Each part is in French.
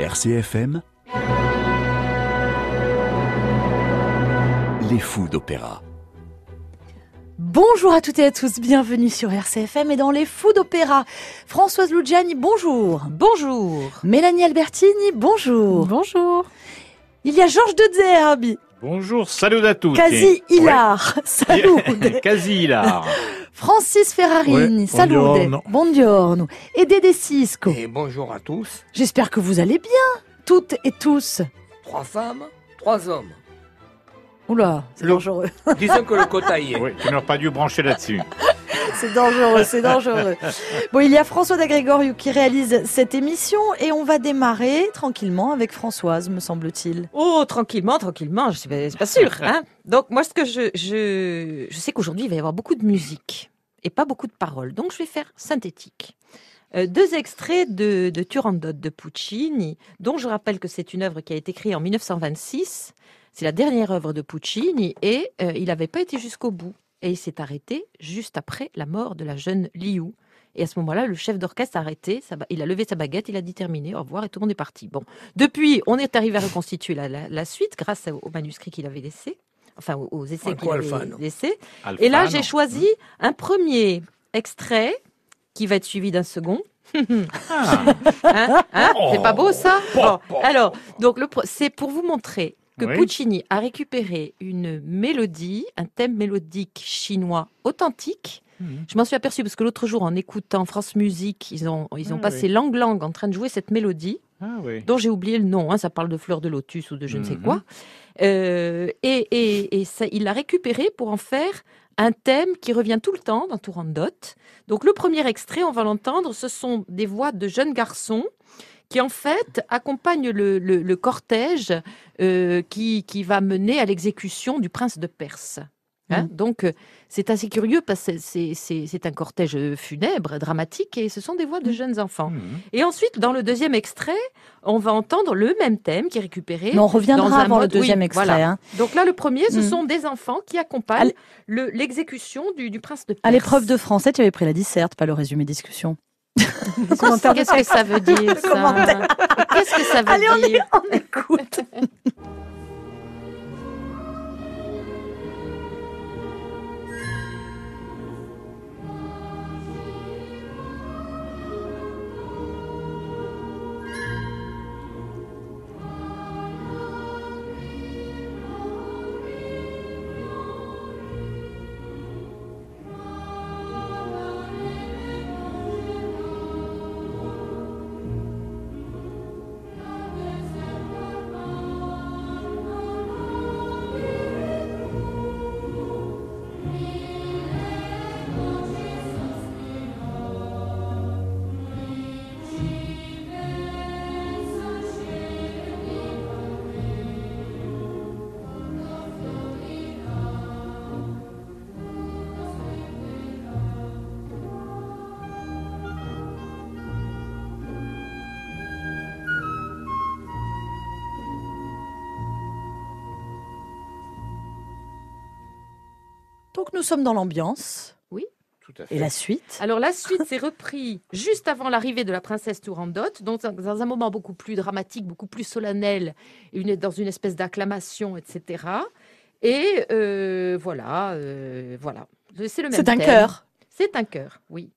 RCFM Les fous d'opéra. Bonjour à toutes et à tous, bienvenue sur RCFM et dans les fous d'opéra. Françoise Lugiani, bonjour. Bonjour. Mélanie Albertini, bonjour. Bonjour. Il y a Georges de Zerbi. Bonjour, salut à tous. Quasi hilar. Salut. Quasi hilar. Francis Ferrarini, Ouais, buongiorno. Buongiorno. Et Dédé Cisco. Et bonjour à tous. J'espère que vous allez bien, toutes et tous. Trois femmes, trois hommes. Oula, c'est Le- dangereux. Disons que le quota y est. Oui, tu n'aurais pas dû brancher là-dessus. C'est dangereux, c'est dangereux. Bon, il y a François d'Agrégoriou qui réalise cette émission et on va démarrer tranquillement avec Françoise, me semble-t-il. Oh, tranquillement, tranquillement, je suis pas, c'est pas sûr. Hein Donc moi, ce que je, je, je sais qu'aujourd'hui, il va y avoir beaucoup de musique et pas beaucoup de paroles. Donc je vais faire synthétique. Euh, deux extraits de, de Turandot de Puccini, dont je rappelle que c'est une œuvre qui a été créée en 1926. C'est la dernière œuvre de Puccini et euh, il n'avait pas été jusqu'au bout. Et il s'est arrêté juste après la mort de la jeune Liu. Et à ce moment-là, le chef d'orchestre a arrêté, il a levé sa baguette, il a dit terminé, au revoir, et tout le monde est parti. Bon, depuis, on est arrivé à reconstituer la, la- la suite grâce au, au manuscrit qu'il avait laissé, enfin aux, aux essais qu'il avait Alfano. laissés. Et là, j'ai choisi un premier extrait qui va être suivi d'un second. Ah, Hein Hein C'est pas beau ça? Bon, Alors, donc c'est pour vous montrer que Oui. Puccini a récupéré une mélodie, un thème mélodique chinois authentique. Mhm. Je m'en suis aperçue parce que l'autre jour, en écoutant France Musique, ils ont, ils ont Ah, passé oui. langue langue en train de jouer cette mélodie ah oui. dont j'ai oublié le nom, hein, ça parle de fleurs de lotus ou de je ne sais Mhm. quoi. Euh, et et, et ça, il l'a récupéré pour en faire un thème qui revient tout le temps dans Turandot. Donc le premier extrait, on va l'entendre, ce sont des voix de jeunes garçons qui en fait accompagnent le, le- le cortège euh, qui, qui va mener à l'exécution du prince de Perse. Hein, Donc euh, c'est assez curieux parce que c'est- un cortège funèbre, dramatique, et ce sont des voix de jeunes enfants. Mhm. Et ensuite, dans le deuxième extrait, on va entendre le même thème qui est récupéré. Mais on dans reviendra avant le oui, deuxième extrait. voilà. hein. Donc là, le premier, ce Mm. sont des enfants qui accompagnent le- l'exécution du, du prince de Perse. À l'épreuve de français, tu avais pris la disserte, pas le résumé discussion. Qu'est-ce que ça veut dire, ça. Qu'est-ce que ça veut Allez, on y- dire on écoute. Donc nous sommes dans l'ambiance. Tout à fait. Et la suite? Alors la suite, c'est repris juste avant l'arrivée de la princesse Turandot, donc dans- dans un moment beaucoup plus dramatique, beaucoup plus solennel, une, dans une espèce d'acclamation, etc. Et euh, voilà, euh, voilà. C'est le même C'est un chœur. C'est un cœur, oui.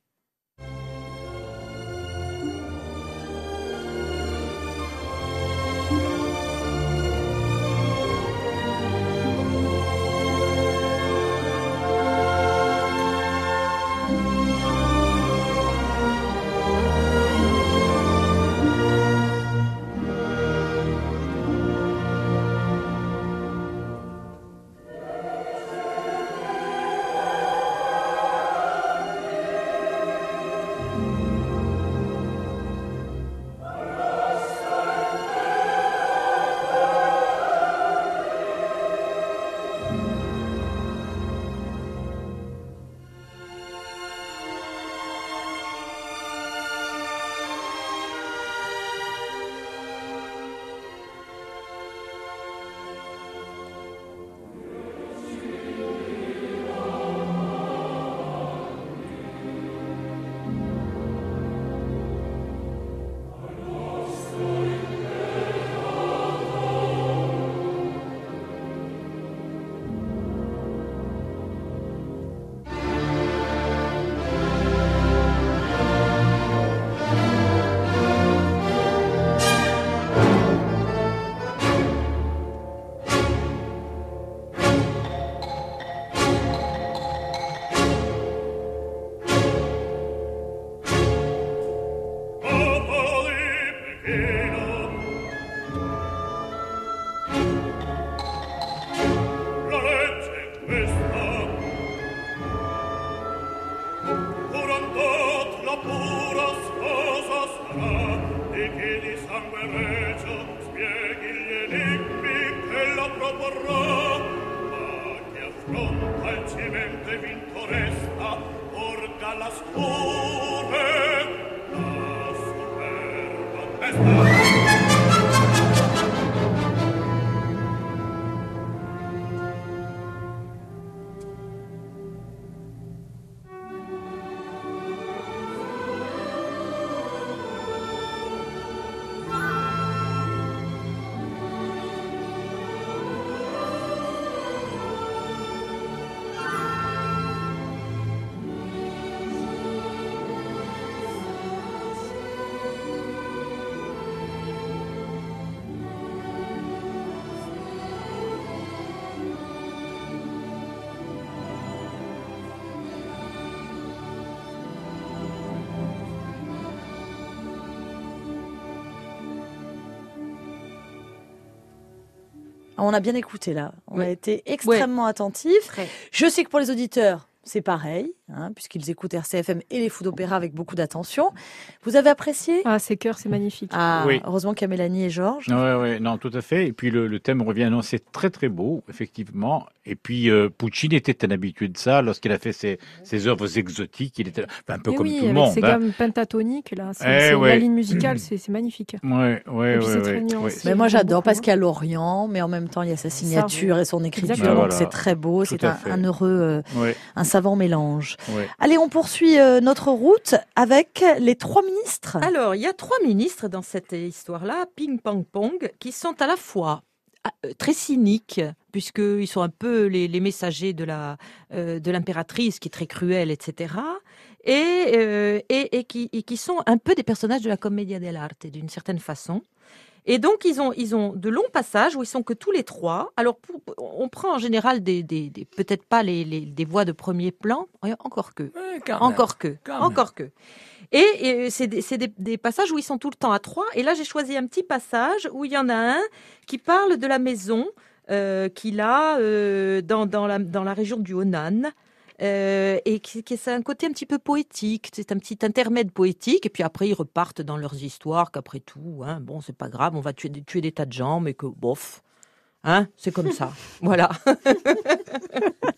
On a bien écouté là. On a été extrêmement attentifs. Je sais que pour les auditeurs, c'est pareil, hein, puisqu'ils écoutent RCFM et les fous d'opéra avec beaucoup d'attention. Vous avez apprécié Ah, ces chœurs, c'est magnifique. Ah, Oui. heureusement qu'il y a Mélanie et Georges. Ouais, ouais, non, tout à fait. Et puis le, le thème revient, non, c'est très très beau, effectivement. Et puis euh, Puccini était un habitué de ça lorsqu'il a fait ses, ses œuvres exotiques. Il était enfin, un peu Mais comme oui, tout le monde. ces hein. gammes pentatoniques, là, c'est Eh c'est- ouais. la ligne musicale, c'est c'est magnifique. C'est très ouais. nuancé. Mais moi j'adore parce hein. qu'il y a l'Orient, mais en même temps il y a sa signature et son écriture, Exactement. donc Voilà. c'est très beau, c'est un, heureux, euh, un savant mélange. Ouais. Allez, on poursuit euh, notre route avec les trois ministres. Alors, il y a trois ministres dans cette histoire-là, ping pong pong, qui sont à la fois ah, euh, très cyniques, puisqu'ils sont un peu les, les messagers de la euh, de l'impératrice, qui est très cruelle, etc. Et, euh, et, et qui, et qui sont un peu des personnages de la commedia dell'arte, d'une certaine façon. Et donc, ils ont, ils ont de longs passages où ils sont que tous les trois. Alors, pour- on prend en général des, des, des- peut-être pas les, les- des voix de premier plan, encore que. Ouais, quand même. Encore que, même. encore que. Et, et c'est des, c'est des- des passages où ils sont tout le temps à trois. Et là, j'ai choisi un petit passage où il y en a un qui parle de la maison euh, qu'il a euh, dans, dans, la, dans la région du Honan. Euh, et qui, qui c'est un côté un petit peu poétique, c'est un petit intermède poétique, et puis après ils repartent dans leurs histoires qu'après tout, hein, bon c'est pas grave, on va tuer, tuer des tas de gens, mais que bof, hein, c'est comme ça, voilà.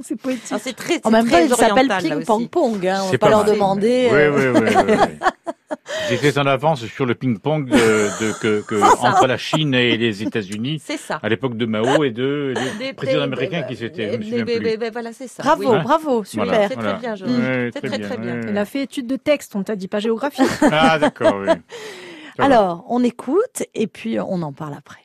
C'est poétique. Alors, c'est très, En même temps, très il s'appelle oriental, là Ping. Pong Pong. Hein. On va pas pas leur demander. Oui, euh, oui, oui, oui, oui. J'étais en avance sur le ping-pong de, de- que, que- entre la Chine et les États-Unis C'est ça. à l'époque de Mao et de des Des- présidents des- américains des- qui s'étaient. Voilà, c'est ça. Bravo, oui. bravo, super. Voilà, C'est voilà. très bien. Ouais, C'est très, très bien. Elle a fait étude de texte, on t'a dit pas géographie. Ah, d'accord, oui. Alors, on écoute et puis on en parle après.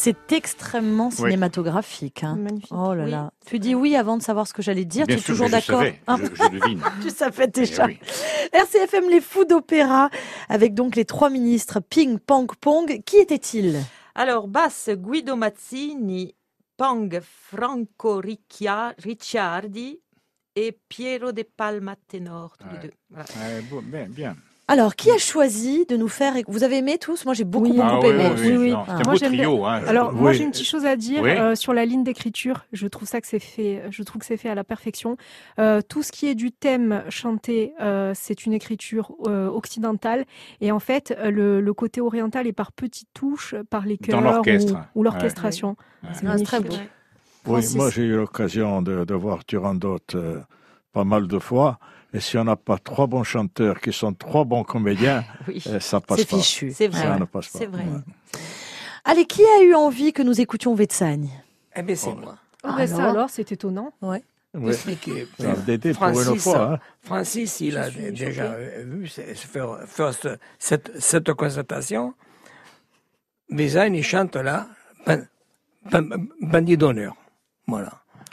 C'est extrêmement Oui. cinématographique. hein. Magnifique. Oh là Oui, là. Tu dis oui avant de savoir ce que j'allais dire. Bien tu es sûr, toujours d'accord hein je, je devine. Tu savais Eh déjà. oui. RCFM Les Fous d'Opéra avec donc les trois ministres Ping, Pong, Pong. Qui étaient-ils Alors, basse Guido Mazzini, Pong Franco Riccia- Ricciardi et Piero De Palma ténor, tous Ouais. les deux. Voilà. Ouais, bon, bien, bien. Alors, qui a choisi de nous faire... Vous avez aimé tous? Moi, j'ai beaucoup, Oui. beaucoup Ah aimé. oui, oui, Ah. un Moi, beau j'aime trio. Hein. Alors moi j'ai une petite chose à dire Oui. euh, sur la ligne d'écriture. Je trouve ça que c'est fait. Je trouve que c'est fait à la perfection. Euh, tout ce qui est du thème chanté, euh, c'est une écriture euh, occidentale et en fait euh, le, le côté oriental est par petites touches, par les Dans chœurs l'orchestre. ou, ou l'orchestration. Ouais. C'est Ah, c'est très beau. Oui, moi j'ai eu l'occasion de, de voir Turandot euh, pas mal de fois. Et si on n'a pas trois bons chanteurs qui sont trois bons comédiens, Oui, euh, ça passe C'est pas. fichu. c'est vrai. Ça ne passe pas. C'est vrai. Ouais. Allez, qui a eu envie que nous écoutions Vetsagne Eh bien, c'est Oh. moi. Ah, ben ça Alors c'est étonnant. Oui. Expliquez. Ça, Dédé, pour une Francis, fois. hein. Francis, il Je a déjà choquée. vu c'est- c'est faire, faire ce- cette, cette constatation. Bézagne, il chante là, ban- ban- bandit d'honneur. Voilà.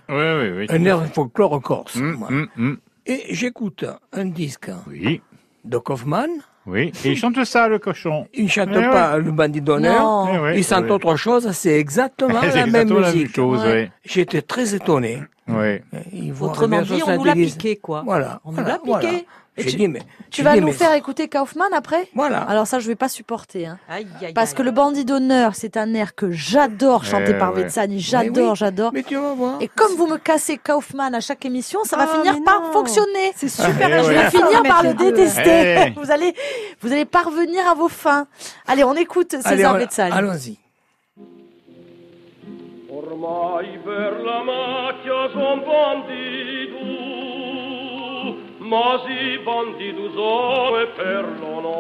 Oui, oui, oui. Un air folklore corse. Hum, voilà. hum, hum. Et j'écoute un disque Oui, de Kaufmann. oui. Et il chante ça, le cochon. Il ne chante Eh pas le bandit d'honneur. Non. Eh ouais, Il chante ouais. autre chose. C'est exactement la même exactement la même musique. chose, Ouais. J'étais très étonné. oui. Oui. Il voit Autrement bien dit, on nous l'a 70. piqué, quoi. Voilà. On nous voilà, l'a piqué. voilà. Et tu- dit, mais, Tu j'ai vas dit, nous mais- faire écouter Kaufmann après? Voilà. Alors ça, je vais pas supporter. Hein. Aïe, aïe, Parce aïe. que le bandit d'honneur, c'est un air que j'adore chanter Eh par ouais. Vetsagne. J'adore, oui. j'adore. Mais tu vas voir. Et comme vous me cassez Kaufmann à chaque émission, ça va Ah, finir par non. fonctionner. C'est super. Eh Je ouais. vais finir par le détester. Eh. Vous allez, vous allez parvenir à vos fins. Allez, on écoute César Vetsagne. Allons-y. Ormai per la macchia son bandido, ma si bandido sono e per l'onore,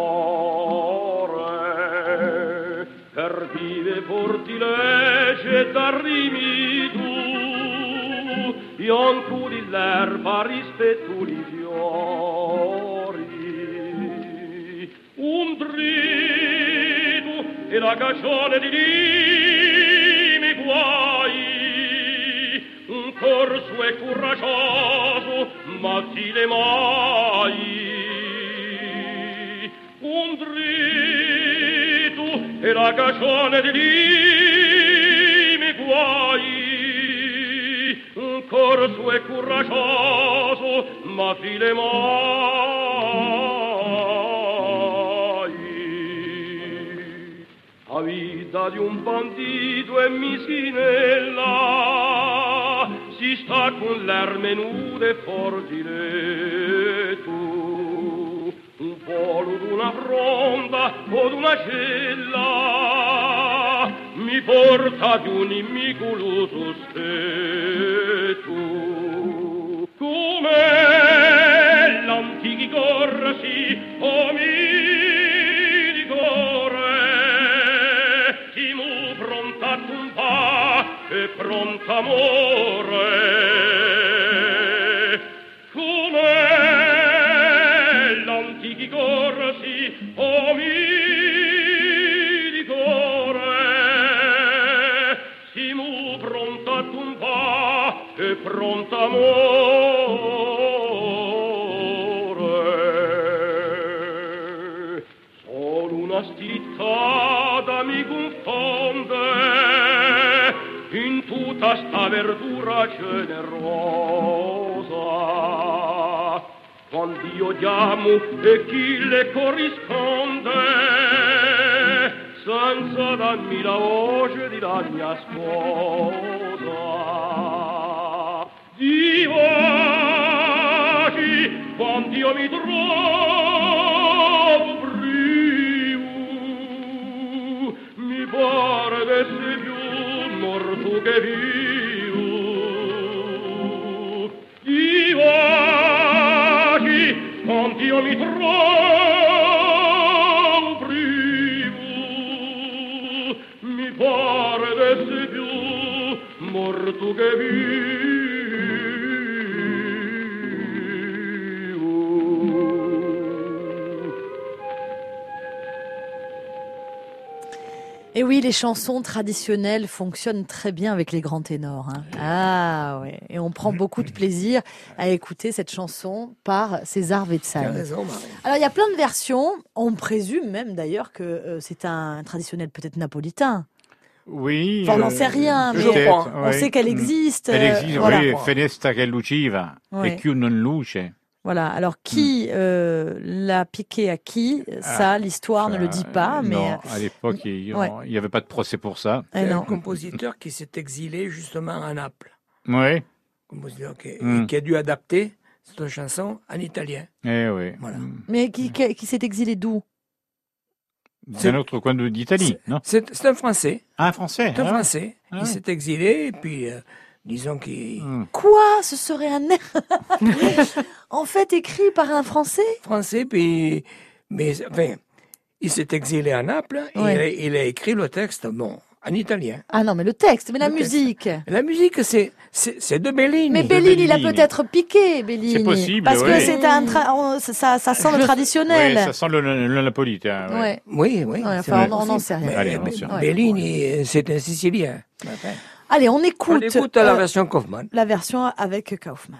per vive fortilege e d'arrimido, ion tu di l'erba rispetto li fiori. Un drido e la cagione di limi guai, un corso e coraggioso, ma zile mai. Un drido e la cagione di limi guai, un corso e coraggioso, ma file mai. La vita di un bandito è mischinella, si sta con l'erme nude e forgiletto. Un polo d'una fronda o d'una cella mi porta di un immicoloso stetto. Come l'antichi corsi, o mi rigore, chi mu pronta a tumba e pronta amore. e pronta amore. Sol una slitta mi confonde, in tutta sta verdura generosa. Qual io chiamo e chi le corrisponde senza dammi la voce di la mia scuola. Io mi trovo les chansons traditionnelles fonctionnent très bien avec les grands ténors. hein. Ah ouais, et on prend beaucoup de plaisir à écouter cette chanson par César Marie. Alors il y a plein de versions. On présume même d'ailleurs que euh, c'est un traditionnel peut-être napolitain. Oui. Enfin, on n'en euh, sait rien, mais je crois. on oui. sait qu'elle Mm. existe. Elle euh, existe, voilà. oui. Fenesta che luciva Ouais. e chiù non luce. Voilà. Alors Mm. qui euh, l'a piqué à qui? Ça, l'histoire ne le dit pas, Euh, mais non, à l'époque, il n'y Ouais. avait pas de procès pour ça. eh C'est un compositeur qui s'est exilé justement à Naples. Oui. Compositeur qui, Mm. qui a dû adapter cette chanson en italien. Eh oui. Voilà. Mais qui, qui, qui s'est exilé d'où? C'est- D'un autre coin d'Italie, non? C'est un Français. Ah, un Français. C'est un ah. Français. Ah il ouais. s'est exilé et puis, euh, disons qu'il... Hmm. Quoi? Ce serait un en fait écrit par un Français? Français, puis... Mais, enfin, il s'est exilé à Naples et Ouais. il, a, il a écrit le texte, bon, en italien. Ah non, mais le texte, mais la texte. musique. La musique, c'est c'est c'est de Bellini. Mais de Bellini, il a Bellini. peut-être piqué, Bellini. C'est possible, Parce que c'est un tra- on- ça, ça sent le traditionnel. Oui, ça sent le, le, le napolitain. ouais. Ouais. Oui, oui. Ouais, enfin, on- on n'en sait rien. Mais, Allez. Bellini, c'est un Sicilien. Enfin, Allez, on on écoute, écoute la euh, version Kaufmann. la version avec Kaufmann.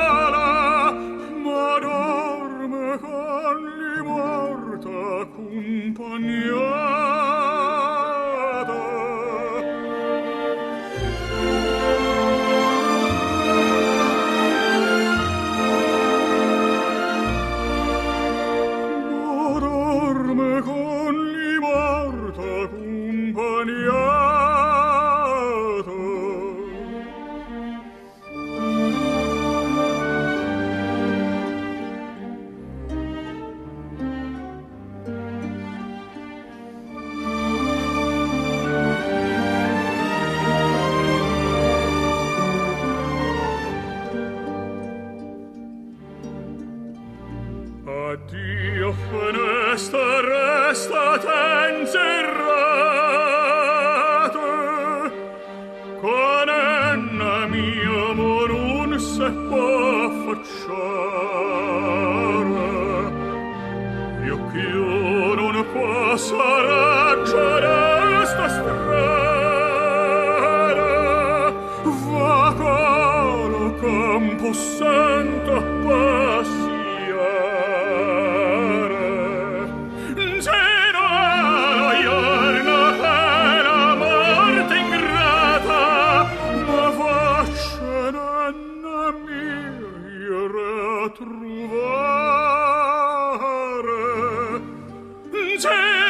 changing.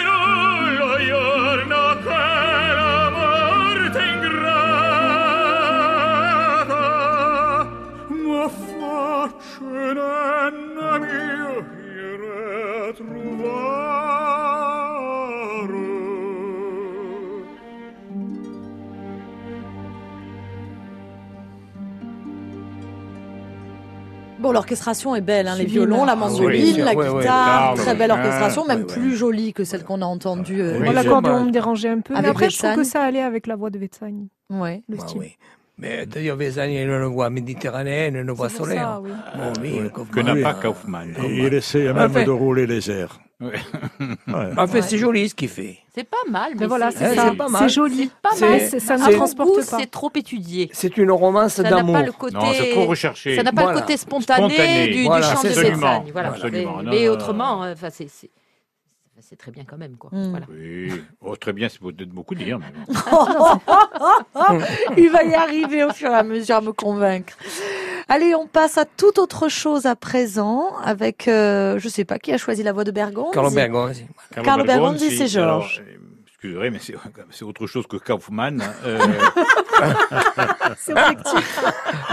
L'orchestration est belle, hein, les violons, la Ah mandoline, oui, la ouais, ouais, guitare, très belle orchestration, même plus jolie que celle qu'on a entendue. euh, Bon, L'accordéon me dérangeait un peu, mais après, je trouve que ça allait avec la voix de Vetsani, ouais. le Ah style. oui. Mais d'ailleurs, Vézani a une voix méditerranéenne, une voix solaire. ça, oui. Bon, oui, Que n'a pas. Kaufmann. Il essayait même Enfin. de rouler les airs. Ouais. En fait, Ouais. c'est joli ce qu'il fait. C'est pas mal, mais Mais voilà, c'est c'est ça. c'est pas mal. C'est joli. pas mal. C'est- ça ne transporte pas. c'est trop étudié. C'est une romance Ça n'a d'amour. pas le côté. Non, c'est trop recherché. Ça n'a pas Voilà. le côté spontané, Spontané. du, du Voilà, chant de absolument. Voilà. Absolument. Mais, Non, mais non, autrement, euh, enfin, c'est, c'est- c'est très bien quand même, quoi. Mm. Voilà. Oui. Oh, très bien, c'est peut-être beaucoup dire. Mais. Il va y arriver au fur et à mesure à me convaincre. Allez, on passe à toute autre chose à présent avec, euh, je sais pas qui a choisi la voix de Bergonzi. Carlo Bergonzi. Carlo Bergonzi, c'est Georges. euh, Excusez, mais c'est autre chose que Kaufmann. hein. Euh, C'est objectif.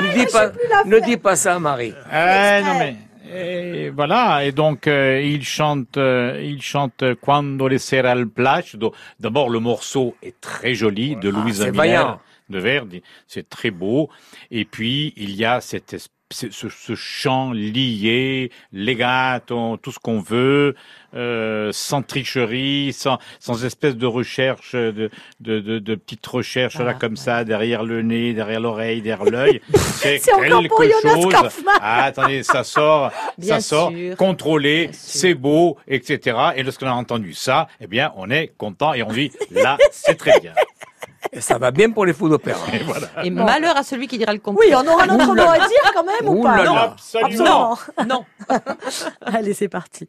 Ne dis pas, ne dis pas ça, Marie. Ah, non mais et voilà et donc euh, il chante euh, il chante Quando le sera al placido. D'abord le morceau est très joli de Louise vaillant. De Verdi, c'est très beau et puis il y a cette ce, ce- chant lié, legato, tout ce qu'on veut, euh, sans tricherie, sans, sans espèce de recherche, de, de, de, de petites recherches là comme ça, derrière le nez, derrière l'oreille, derrière l'œil. C'est pour quelque chose. Ah, attendez, ça sort, Bien ça sort, sûr. contrôlé, c'est beau, etc. Et lorsqu'on a entendu ça, eh bien, on est content et on dit, là, c'est très bien. Et ça va bien pour les fous d'opéra. Et voilà. Et malheur à celui qui dira le contraire. Oui, on aura notre mot à dire quand même ou pas là. Absolument. Non. Allez, c'est parti.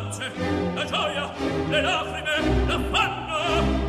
speranze, la gioia, le lacrime, l'affanno,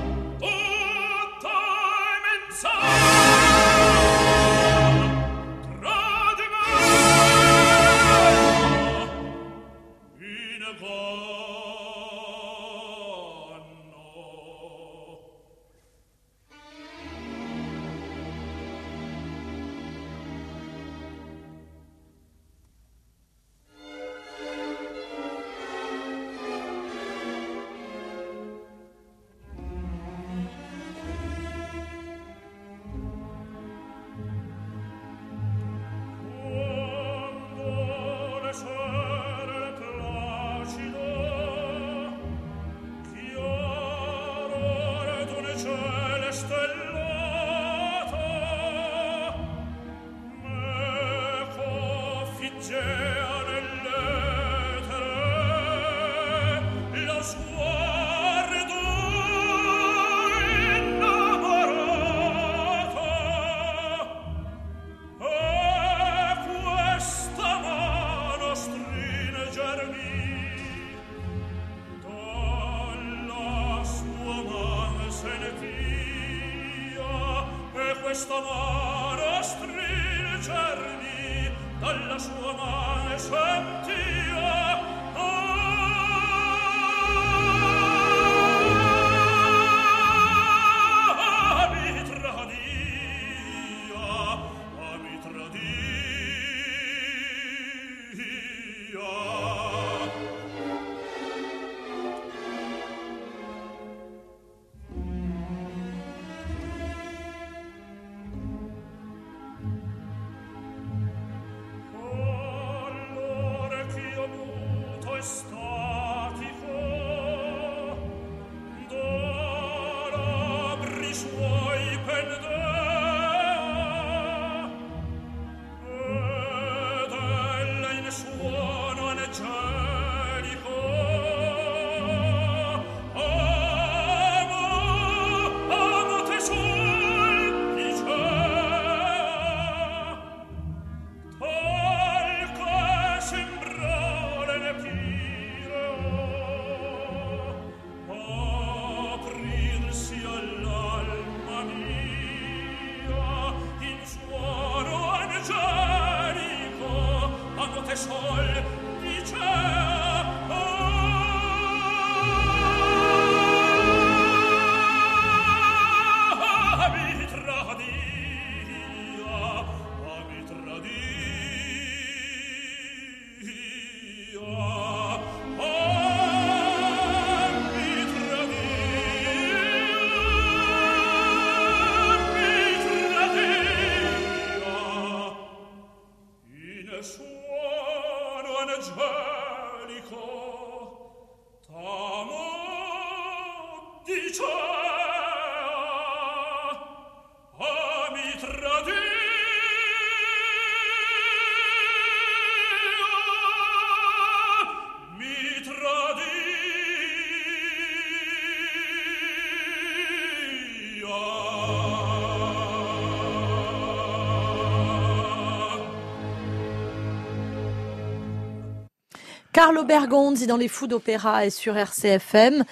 Carlo Bergonzi dans les fous d'opéra et sur RCFM.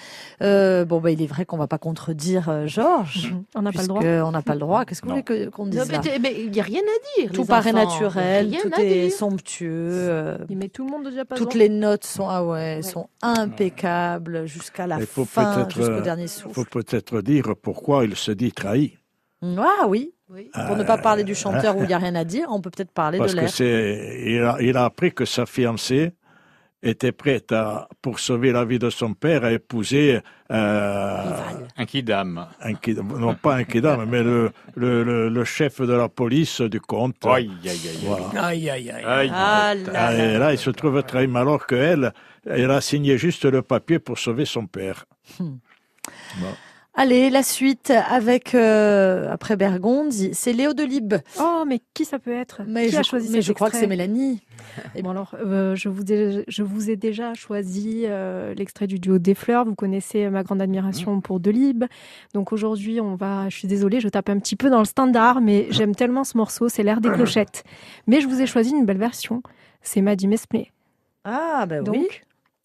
Euh, bon, bah, il est vrai qu'on va pas contredire euh, Georges. On n'a pas le droit. On n'a pas le droit. Qu'est-ce que vous voulez qu'on dise il n'y a rien à dire. Tout paraît enfants. naturel, Rien tout à est dire. somptueux. euh, Il met tout le monde au diapason. toutes les notes sont ah ouais, sont impeccables jusqu'à la Il faut fin, peut-être, jusqu'au dernier Il souffle. faut peut-être dire pourquoi il se dit trahi. Ah oui. Oui. Pour ne pas parler du chanteur où il n'y a rien à dire, on peut peut-être parler Parce de l'air. il il a appris que sa fiancée était prête à, pour sauver la vie de son père, à épouser euh, Un kidam. un non pas un kidam, mais le, le, le, le chef de la police du comte. Aïe, aïe, aïe. Voilà. Aïe, aïe, aïe. Aïe. Ah là Ah, là. et là, il se trouve trahi, alors qu'elle, elle a signé juste le papier pour sauver son père. Allez, la suite avec euh, après Bergondi, c'est Léo Delibes. Oh, mais qui ça peut être? Mais Qui je, a choisi mais cet je crois que c'est Mélanie. Et bon alors, euh, je, vous ai, je vous ai déjà choisi euh, l'extrait du duo des fleurs. Vous connaissez ma grande admiration pour Delibes. Donc aujourd'hui, on va. Je suis désolée, je tape un petit peu dans le standard, mais j'aime tellement ce morceau. C'est l'air des clochettes. Mais je vous ai choisi une belle version. C'est Maddy Mesplé. Ah ben Donc, oui.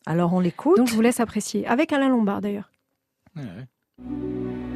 Alors on l'écoute. donc je vous laisse apprécier avec Alain Lombard d'ailleurs. Ouais, ouais. Música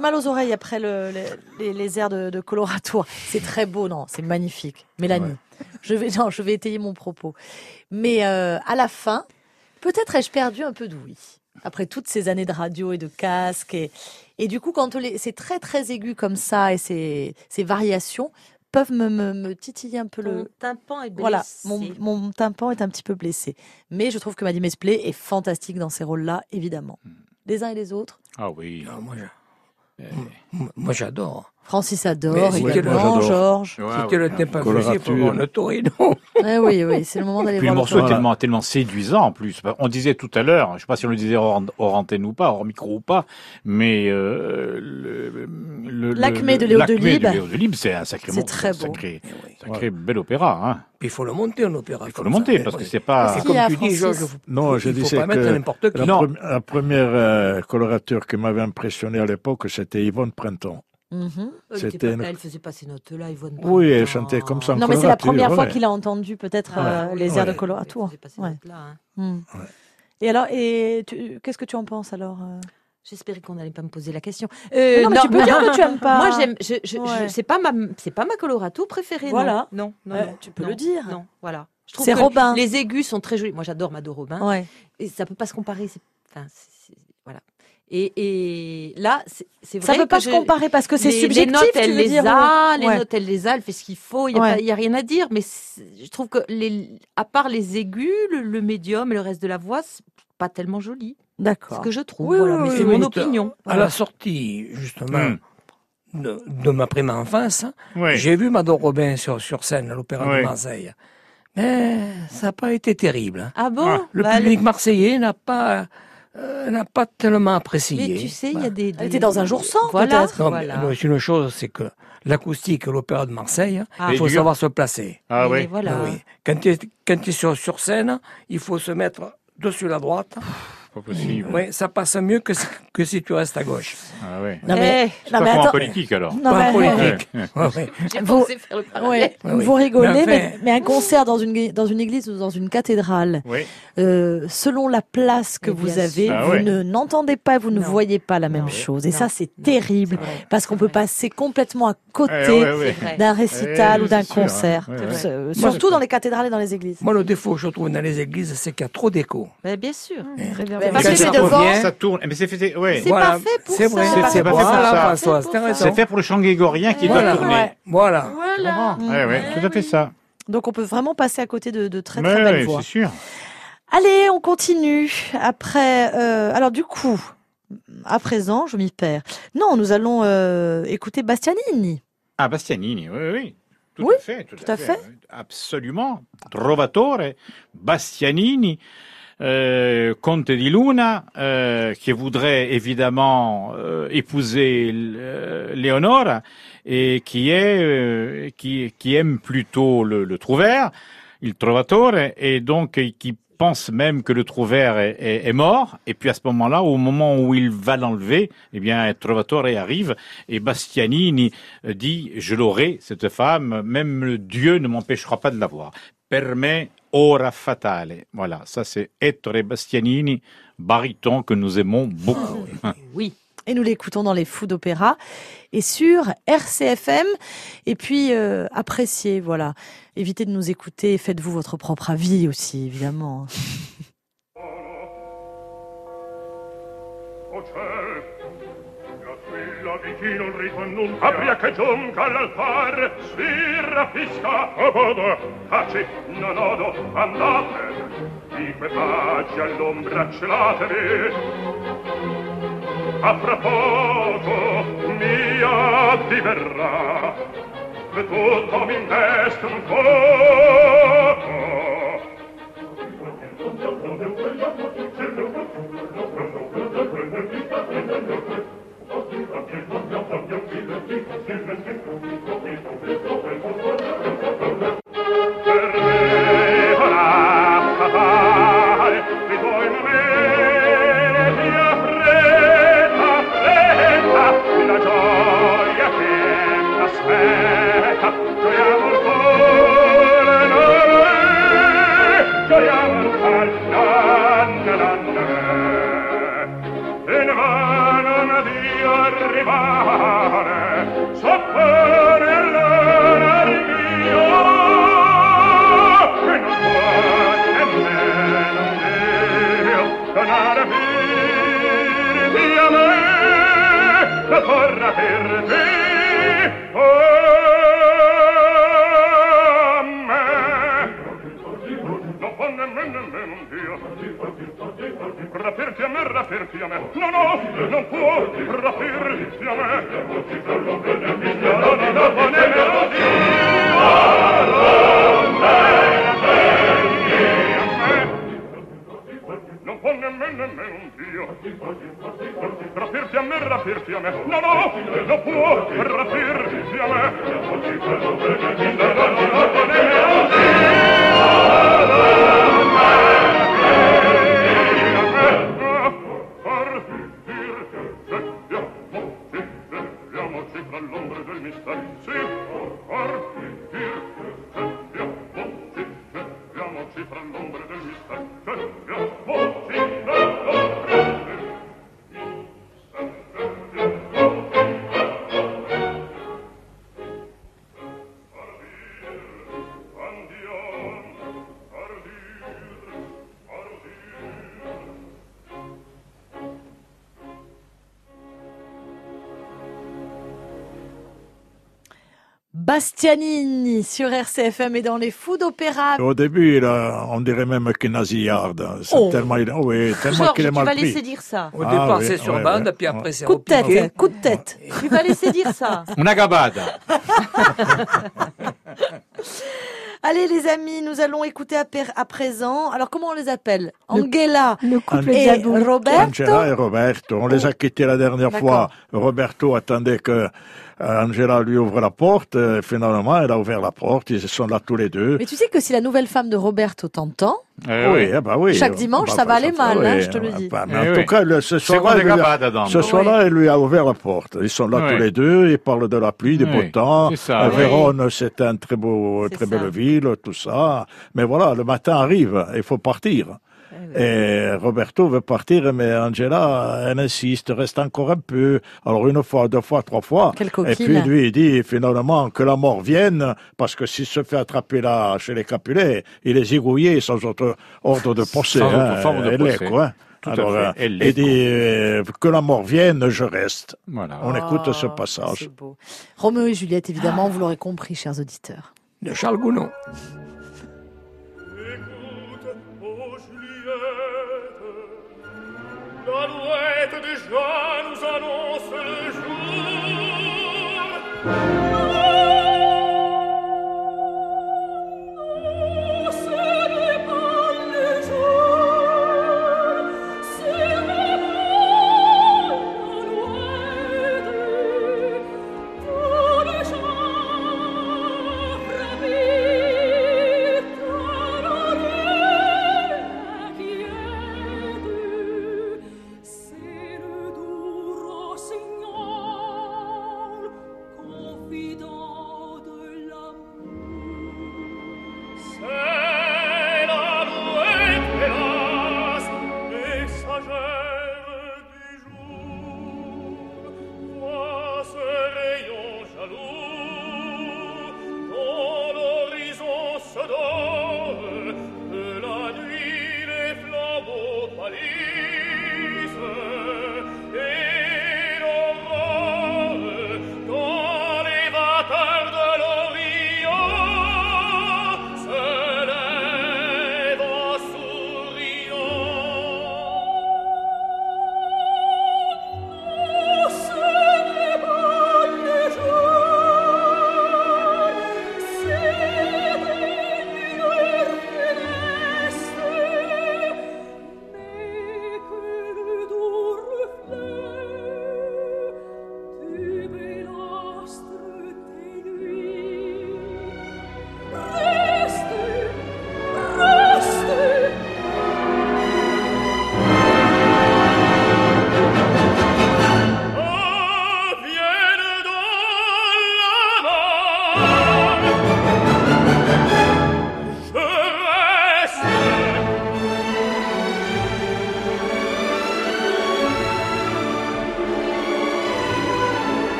mal aux oreilles après le- le- les, les airs de, de Colorado. C'est très beau, non, c'est magnifique. Mélanie, je vais, non, je vais étayer mon propos. Mais euh, à la fin, peut-être ai-je perdu un peu d'ouïe après toutes ces années de radio et de casque et, et du coup quand c'est très très aigu comme ça et ces, ces variations peuvent me, me, me titiller un peu Ton le tympan est blessé. voilà mon, mon tympan est un petit peu blessé mais je trouve que Maddy Mesplé est fantastique dans ces rôles-là évidemment les uns et les autres Ah oui. Ah, moi, je- M- moi, j'adore. Francis adore Mais également j'adore. Georges Ouais, C'était le ouais. thème pas pour voir le Torino. Eh oui oui c'est le moment d'aller Puis le voir morceau est le tellement, tellement séduisant en plus. On disait tout à l'heure, je ne sais pas si on le disait hors, hors antenne ou pas, hors micro ou pas, mais euh, le, le- L'acmé le- de Léo l'acmé Delibes. C'est un sacré, C'est morceau, très un beau. sacré, Eh oui. sacré bel opéra. Hein. Il faut le monter en opéra. Il faut le monter parce que c'est pas. C'est Qui comme a tu dis, Francis Georges, faut- Non, je il faut disais pas mettre que n'importe qui. La, Non. premi- la première euh, colorature qui m'avait impressionné à l'époque, c'était Yvonne Printemps. Mhm. Elle, C'était une- elle faisait pas ces notes-là, Yvonne. Oui, elle chantait comme ça en non mais c'est la première fois ouais. qu'il a entendu peut-être euh, les airs de Ouais. Colorado pas ces Ouais. notes-là, hein. Hmm. et alors et qu'est-ce que tu en penses alors euh J'espérais qu'on n'allait pas me poser la question. Euh, Non, mais tu peux dire que tu aimes pas. Moi, j'aime. Je, je, je- Ouais. c'est pas ma, c'est pas ma colorato préférée. Voilà. Non, non, non, tu peux non, le dire. Non, voilà. Je trouve C'est que Robin. Les aigus sont très jolis. Moi, j'adore Mado Robin. Ouais. Et ça peut pas se comparer. Enfin. Et, et là, c'est vrai Ça peut que pas se je- comparer parce que c'est subjectif. Les notes, elle les dire, a. Les Ouais. notes, elle les a. Elle fait ce qu'il faut. Il n'y a, Ouais. rien à dire. Mais je trouve que, les, à part les aigus, le, le médium et le reste de la voix, c'est pas tellement joli. C'est ce D'accord. que je trouve. Oui, voilà. oui, mais oui, c'est oui. mon opinion. À la sortie, justement, Hmm. de, de ma prime enfance, Oui. j'ai vu Mado Robin sur, sur scène à l'Opéra Oui. de Marseille. Mais ça n'a pas été terrible. hein. Ah bon? Ah, Le Bah, public marseillais n'a pas, euh, n'a pas tellement apprécié. Mais tu sais, il y a des, Elle était dans un jour sans, Voilà. peut-être. Voilà. une chose, c'est que l'acoustique à l'Opéra de Marseille, Ah. il faut Et dur. savoir se placer. Ah Et oui. voilà. Oui. Quand tu es, quand tu es sur, sur scène, il faut se mettre dessus la droite. Pas possible. Oui, ça passe mieux que, si- que si tu restes à gauche. Ah ouais. Non mais, Eh, C'est non, pas mais comme en attends. politique alors. Non, Pas mais- en politique. Ouais. Ouais, ouais. J'ai Vous-. Ouais, Oui, oui. vous rigolez, Mais mais, un concert dans une, dans une église ou dans une cathédrale, Oui. euh, selon la place que Mais vous avez. Ah vous ouais. ne n'entendez pas, vous ne Non. voyez pas la même Non. chose. Et Non. ça, c'est terrible parce qu'on peut passer complètement à côté Eh d'un récital Eh, ou d'un hein. concert. Euh, Surtout dans les cathédrales et dans les églises. Moi, le défaut que je trouve dans les églises, c'est qu'il y a trop d'écho. Bien sûr. Très bien. Mais Parce que Quand c'est ça devant. revient, Ça tourne. Mais c'est fait. Ouais. C'est pas fait pour c'est ça. C'est pas fait pour voilà, ça. François, C'est pour fait pour le chant grégorien qui Voilà. doit tourner. Voilà. Voilà. Ouais, ouais, tout à fait ça. Donc on peut vraiment passer à côté de, de très Mais très belles ouais, voix. c'est sûr. Allez, on continue. Après, euh, alors du coup, à présent, je m'y perds. Non, nous allons euh, écouter Bastianini. Ah, Bastianini, oui, oui. Tout Oui, à fait. Tout, tout à fait. oui, Absolument. Trovatore, Bastianini, euh, Conte di Luna, euh, qui voudrait évidemment euh, épouser euh, Léonore et qui est euh, qui, qui aime plutôt le, le trouvère, il Trovatore, et donc qui pense même que le trouvère est, est- est mort. Et puis à ce moment-là, au moment où il va l'enlever, eh bien Trovatore arrive et Bastianini dit je l'aurai cette femme, même Dieu ne m'empêchera pas de l'avoir. Per me ora fatale. Voilà, ça c'est Ettore Bastianini, baryton que nous aimons beaucoup. Oui. Et nous l'écoutons dans les Fous d'Opéra et sur RCFM. Et puis, euh, appréciez, voilà. Évitez de nous écouter. Faites-vous votre propre avis aussi, évidemment. chi non riso annuncia abbia che giunga all'altar si rafisca abodo taci non odo andate. Di que paggi all'ombra celatevi. A fra poco mia diverrà e tutto mi investe un poco. Thank you. Thank you. non può rapirti a me. No, no, no, no, no, Rapirti a me, rapirti a me. No, no, non può rapirti a me. Bastianini sur RCFM et dans les fous d'opéra. Au début, a- on dirait même qu'il est nasillarde. C'est Oh. tellement, il- oui, tellement qu'il est tu mal vas pris. laisser dire ça. Au Ah, départ, oui, c'est sur bande, ouais. puis après, c'est Coup de tête, coup de tête. Tu vas laisser dire ça. Una gabada. Allez les amis, nous allons écouter à, per- à présent. Alors comment on les appelle? Angela Le couple et. Roberto? Angela et Roberto, on les a quittés la dernière D'accord. fois. Roberto attendait que Angela lui ouvre la porte. Euh, Finalement, elle a ouvert la porte. Ils sont là tous les deux. Mais tu sais que si la nouvelle femme de Roberto t'entend, Eh oui, oui. eh ben oui. Chaque dimanche, ça va aller mal, hein, je te le dis. Bah, mais Eh en oui. tout cas, le- ce soir-là, il des lui a- gabada dans ce soir-là, il lui a ouvert la porte. Ils sont là Oui. tous les deux. Ils parlent de la pluie, du beau temps. c'est ça, Euh, oui. Vérone, c'est un très beau, très ça. belle ville, tout ça. Mais voilà, le matin arrive. Il faut partir. Et Roberto veut partir, mais Angela, elle insiste, reste encore un peu. Alors une fois, deux fois, trois fois. Quelle Et puis lui, il dit finalement que la mort vienne, parce que s'il se fait attraper là chez les Capulets, il est zigouillé sans autre ordre de procès. Sans hein. autre forme de Elle est, procès. quoi. Tout à Alors, fait. Elle il l'est, dit euh, que la mort vienne, je reste. Voilà. On écoute ce Oh, passage. beau. Roméo et Juliette, évidemment, vous l'aurez compris, chers auditeurs. De Charles Gounod. Alouette déjà nous annonce le jour.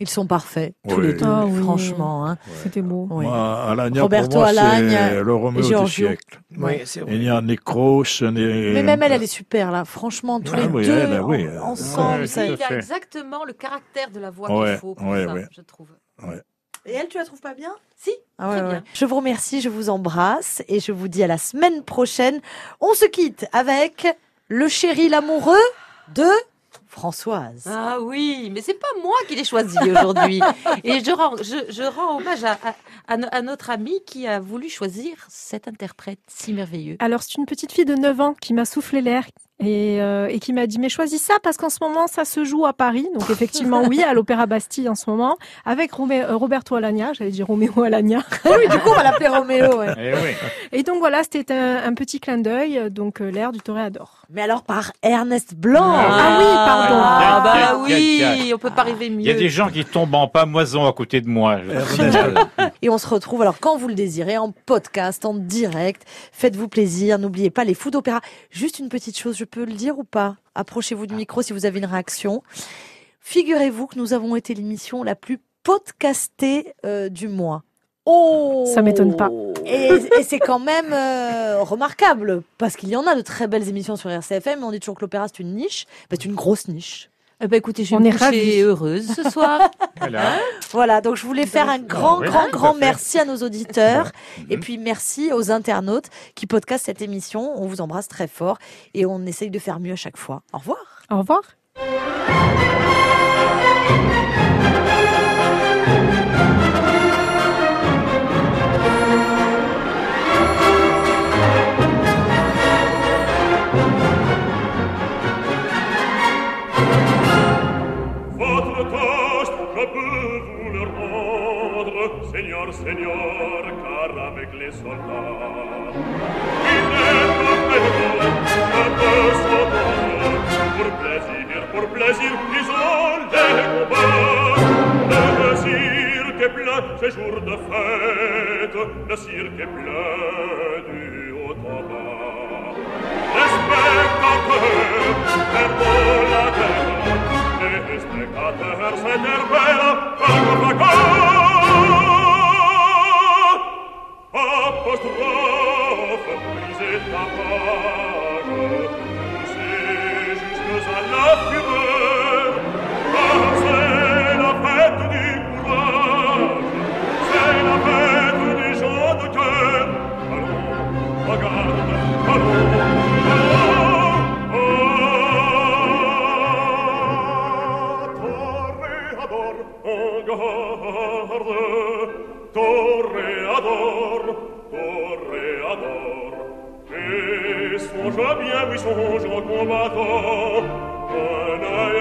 Ils sont parfaits, tous Oui. les deux, Ah oui. franchement. hein. C'était beau. Oui. Moi, Alagna, Roberto pour moi, Alagne c'est le Roméo du siècle. Oui, c'est vrai. Il n'y a ni Kroos, ni... Mais même elle, elle est super, là. Franchement, tous Ah les oui, deux elle, oui. en- ensemble. Ouais, ça- Il a fait. exactement le caractère de la voix Ouais, qu'il faut pour ouais, ça, ouais. je trouve. Et elle, tu la trouves pas bien? Si, Ah ouais, très ouais. bien. Je vous remercie, je vous embrasse et je vous dis à la semaine prochaine. On se quitte avec le chéri l'amoureux de Françoise. Ah oui, mais c'est pas moi qui l'ai choisi aujourd'hui. Et je rends, je, je rends hommage à, à, à no- à notre ami qui a voulu choisir cet interprète si merveilleux. Alors, c'est une petite fille de 9 ans qui m'a soufflé l'air et, euh, et qui m'a dit Mais choisis ça parce qu'en ce moment, ça se joue à Paris. Donc, effectivement, oui, à l'Opéra Bastille en ce moment, avec Romé- euh, Roberto Alagna. J'allais dire Roméo Alagna. oui, du coup, on va l'appeler Roméo. ouais. Eh oui. Et donc, voilà, c'était un, un petit clin d'œil. Donc, euh, l'air du toréador. Mais alors par Ernest Blanc. Ah oui, pardon. Ah bah oui, on peut pas arriver mieux. Il y a des gens qui tombent en pamoison à côté de moi. Et on se retrouve alors quand vous le désirez en podcast, en direct. Faites-vous plaisir. N'oubliez pas les fous d'opéra. Juste une petite chose, je peux le dire ou pas? Approchez-vous du micro si vous avez une réaction. Figurez-vous que nous avons été l'émission la plus podcastée euh, du mois. Oh Ça m'étonne pas. Et, et c'est quand même euh, remarquable parce qu'il y en a de très belles émissions sur RCFM, mais on dit toujours que l'opéra c'est une niche. Bah, c'est une grosse niche. Eh ben, écoutez, je On est ravis. heureuse ce soir. Voilà. Voilà, donc je voulais faire un grand, grand, grand fait. merci à nos auditeurs. Et Mhm. puis merci aux internautes qui podcastent cette émission. On vous embrasse très fort et on essaye de faire mieux à chaque fois. Au revoir. Au revoir. señor, cara vegle soldat. Pour plaisir, pour plaisir, ils ont les combats. Le cirque est plein, ces jours de fête, le cirque est plein du haut en bas. Les spectateurs perdent la tête, les spectateurs s'interpellent, par le apostrophe brisez ta page poussez jusque à la fureur car c'est la fête du courage c'est la fête des gens de cœur allons regarde allons Torre ador, torre ador, songe bien, oui songe combattant, un